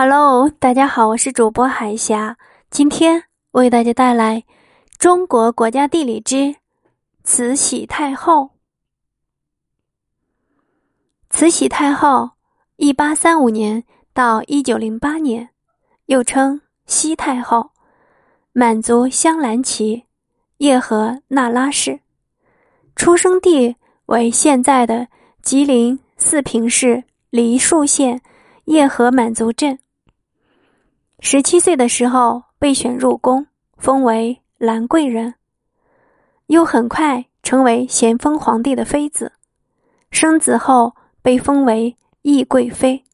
Hello，大家好，我是主播海霞，今天为大家带来《中国国家地理之慈禧太后》。慈禧太后，一八三五年到一九零八年，又称西太后，满族镶蓝旗，叶赫那拉氏，出生地为现在的吉林四平市梨树县。叶河满族镇。十七岁的时候被选入宫，封为兰贵人，又很快成为咸丰皇帝的妃子。生子后被封为懿贵妃。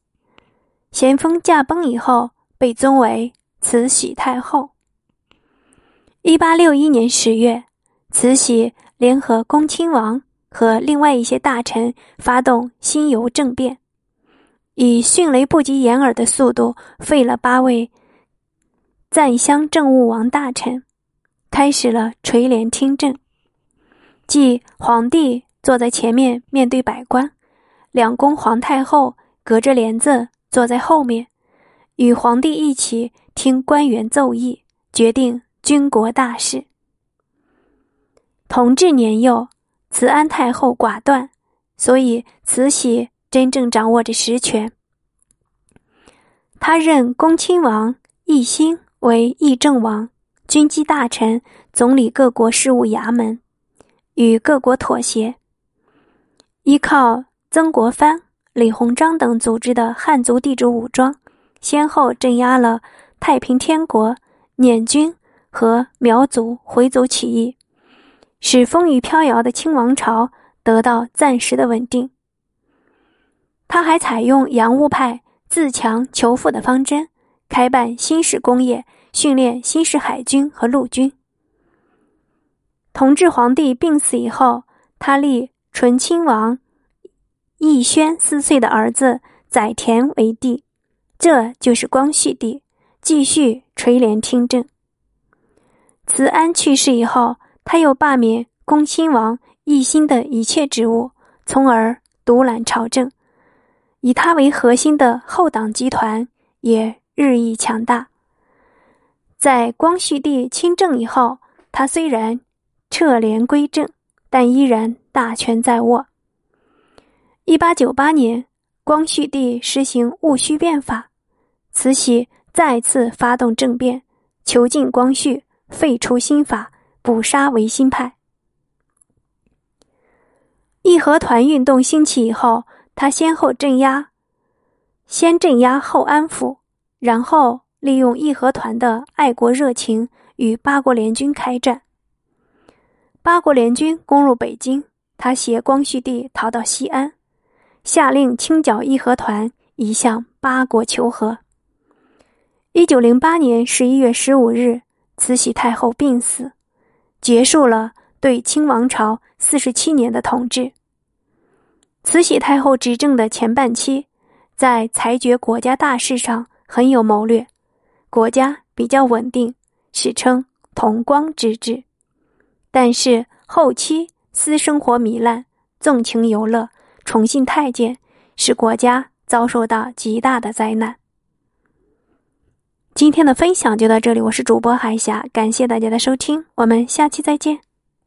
咸丰驾崩以后被尊为慈禧太后。一八六一年十月，慈禧联合恭亲王和另外一些大臣发动辛酉政变。以迅雷不及掩耳的速度废了八位赞襄政务王大臣，开始了垂帘听政。即皇帝坐在前面面对百官，两宫皇太后隔着帘子坐在后面，与皇帝一起听官员奏议，决定军国大事。同治年幼，慈安太后寡断，所以慈禧。真正掌握着实权。他任恭亲王奕欣为议政王、军机大臣，总理各国事务衙门，与各国妥协。依靠曾国藩、李鸿章等组织的汉族地主武装，先后镇压了太平天国、捻军和苗族回族起义，使风雨飘摇的清王朝得到暂时的稳定。他还采用洋务派自强求富的方针，开办新式工业，训练新式海军和陆军。同治皇帝病死以后，他立醇亲王奕轩四岁的儿子载湉为帝，这就是光绪帝，继续垂帘听政。慈安去世以后，他又罢免恭亲王奕欣的一切职务，从而独揽朝政。以他为核心的后党集团也日益强大。在光绪帝亲政以后，他虽然撤帘归政，但依然大权在握。一八九八年，光绪帝实行戊戌变法，慈禧再次发动政变，囚禁光绪，废除新法，捕杀维新派。义和团运动兴起以后。他先后镇压，先镇压后安抚，然后利用义和团的爱国热情与八国联军开战。八国联军攻入北京，他携光绪帝逃到西安，下令清剿义和团，以向八国求和。一九零八年十一月十五日，慈禧太后病死，结束了对清王朝四十七年的统治。慈禧太后执政的前半期，在裁决国家大事上很有谋略，国家比较稳定，史称“同光之治”。但是后期私生活糜烂，纵情游乐，宠信太监，使国家遭受到极大的灾难。今天的分享就到这里，我是主播海霞，感谢大家的收听，我们下期再见。